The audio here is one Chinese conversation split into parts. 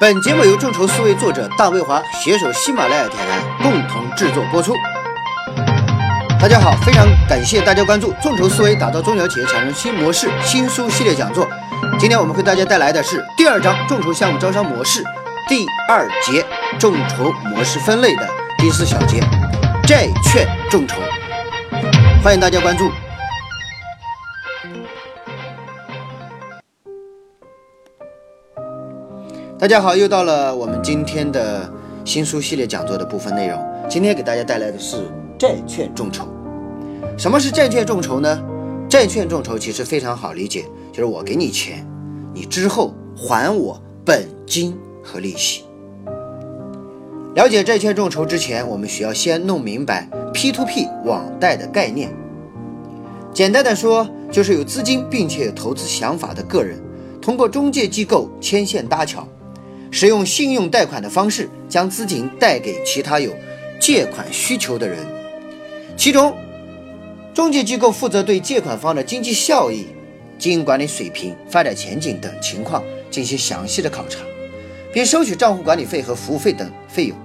本节目由众筹思维作者大卫华携手喜马拉雅电台共同制作播出。大家好，非常感谢大家关注众筹思维打造中小企业产生新模式新书系列讲座。今天我们为大家带来的是第二章众筹项目招商模式第二节众筹模式分类的第四小节债券众筹。欢迎大家关注。大家好，又到了我们今天的新书系列讲座的部分内容。今天给大家带来的是债券众筹。什么是债券众筹呢？债券众筹其实非常好理解，就是我给你钱，你之后还我本金和利息。了解债券众筹之前，我们需要先弄明白 P2P 网贷的概念。简单的说，就是有资金并且有投资想法的个人，通过中介机构牵线搭桥。使用信用贷款的方式，将资金贷给其他有借款需求的人。其中，中介机构负责对借款方的经济效益、经营管理水平、发展前景等情况进行详细的考察，并收取账户管理费和服务费等费用。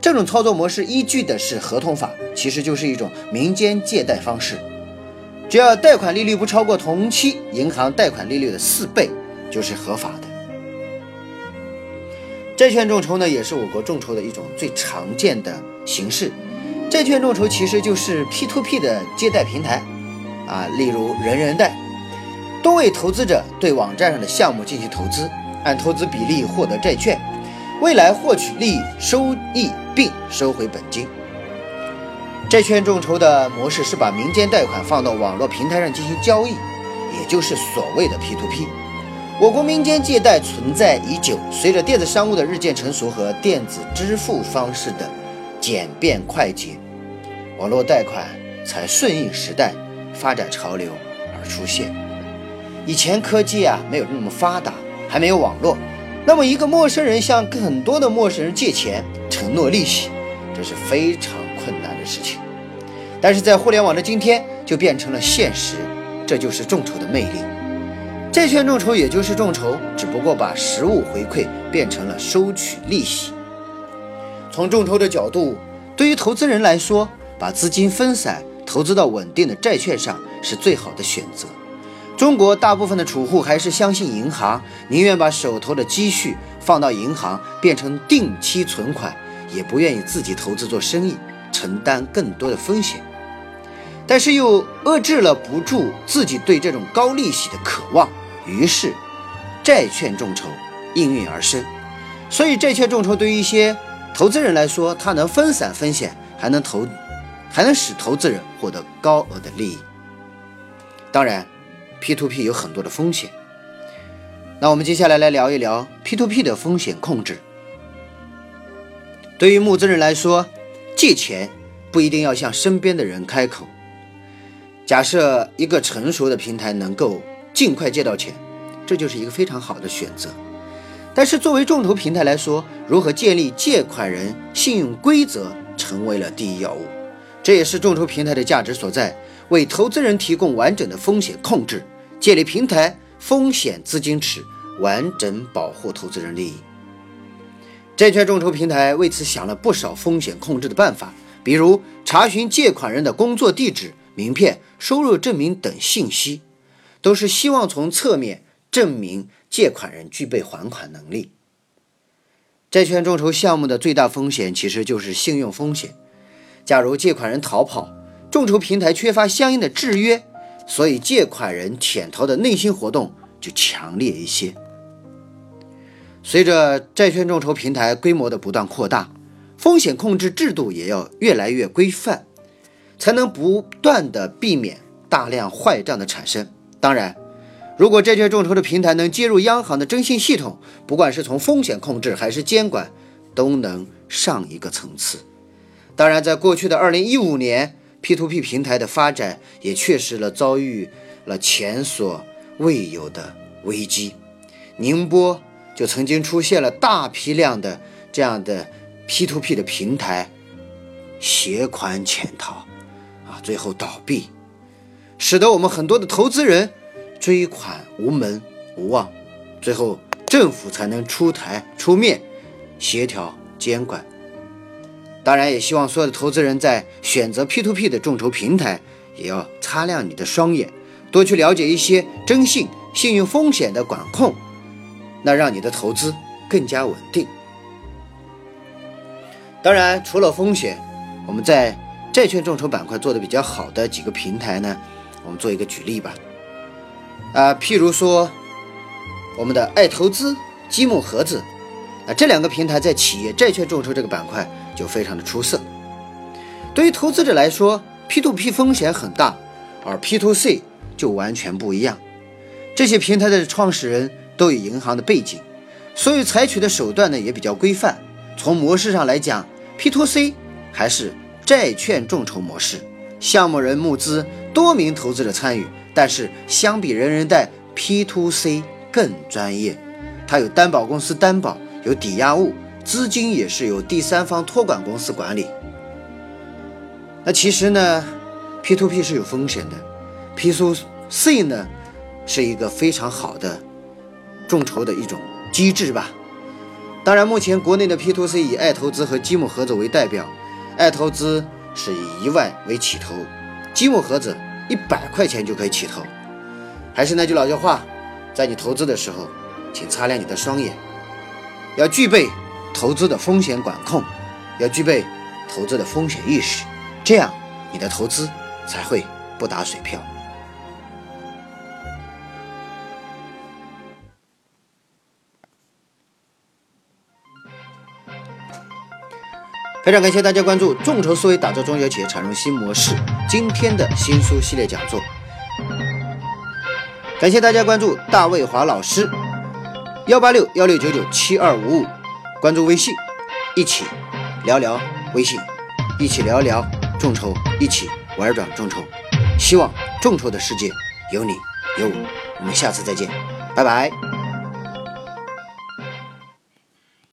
这种操作模式依据的是合同法，其实就是一种民间借贷方式。只要贷款利率不超过同期银行贷款利率的四倍，就是合法的。债券众筹呢，也是我国众筹的一种最常见的形式。债券众筹其实就是 P2P 的借贷平台啊，例如人人贷，多位投资者对网站上的项目进行投资，按投资比例获得债券，未来获取利益收益并收回本金。债券众筹的模式是把民间贷款放到网络平台上进行交易，也就是所谓的 P2P。我国民间借贷存在已久，随着电子商务的日渐成熟和电子支付方式的简便快捷，网络贷款才顺应时代发展潮流而出现。以前科技啊没有那么发达，还没有网络，那么一个陌生人向很多的陌生人借钱，承诺利息，这是非常困难的事情。但是在互联网的今天，就变成了现实，这就是众筹的魅力。债券众筹也就是众筹，只不过把实物回馈变成了收取利息。从众筹的角度，对于投资人来说，把资金分散投资到稳定的债券上是最好的选择。中国大部分的储户还是相信银行，宁愿把手头的积蓄放到银行变成定期存款，也不愿意自己投资做生意，承担更多的风险。但是又遏制了不住自己对这种高利息的渴望。于是，债券众筹应运而生。所以，债券众筹对于一些投资人来说，它能分散风险，还能投，还能使投资人获得高额的利益。当然，P2P 有很多的风险。那我们接下来来聊一聊 P2P 的风险控制。对于募资人来说，借钱不一定要向身边的人开口。假设一个成熟的平台能够。尽快借到钱，这就是一个非常好的选择。但是作为众筹平台来说，如何建立借款人信用规则成为了第一要务。这也是众筹平台的价值所在，为投资人提供完整的风险控制，建立平台风险资金池，完整保护投资人利益。债券众筹平台为此想了不少风险控制的办法，比如查询借款人的工作地址、名片、收入证明等信息。都是希望从侧面证明借款人具备还款能力。债券众筹项目的最大风险其实就是信用风险。假如借款人逃跑，众筹平台缺乏相应的制约，所以借款人潜逃的内心活动就强烈一些。随着债券众筹平台规模的不断扩大，风险控制制度也要越来越规范，才能不断的避免大量坏账的产生。当然，如果债券众筹的平台能接入央行的征信系统，不管是从风险控制还是监管，都能上一个层次。当然，在过去的二零一五年，P2P 平台的发展也确实了遭遇了前所未有的危机。宁波就曾经出现了大批量的这样的 P2P 的平台携款潜逃，啊，最后倒闭。使得我们很多的投资人追款无门无望，最后政府才能出台出面协调监管。当然，也希望所有的投资人在选择 P2P 的众筹平台，也要擦亮你的双眼，多去了解一些征信、信用风险的管控，那让你的投资更加稳定。当然，除了风险，我们在债券众筹板块做的比较好的几个平台呢，我们做一个举例吧。啊，譬如说我们的爱投资、积木盒子，啊，这两个平台在企业债券众筹这个板块。就非常的出色。对于投资者来说，P2P 风险很大，而 P2C 就完全不一样。这些平台的创始人都有银行的背景，所以采取的手段呢也比较规范。从模式上来讲，P2C 还是债券众筹模式，项目人募资，多名投资者参与。但是相比人人贷 P to C 更专业，它有担保公司担保，有抵押物。资金也是由第三方托管公司管理。那其实呢，P to P 是有风险的，P to C 呢是一个非常好的众筹的一种机制吧。当然，目前国内的 P to C 以爱投资和积木盒子为代表，爱投资是以一万为起投，积木盒子一百块钱就可以起投。还是那句老话，在你投资的时候，请擦亮你的双眼，要具备。投资的风险管控，要具备投资的风险意识，这样你的投资才会不打水漂。非常感谢大家关注“众筹思维打造中小企业产生新模式”今天的新书系列讲座。感谢大家关注大卫华老师，幺八六幺六九九七二五五。关注微信，一起聊聊微信，一起聊聊众筹，一起玩转众筹。希望众筹的世界有你有我。我们下次再见，拜拜。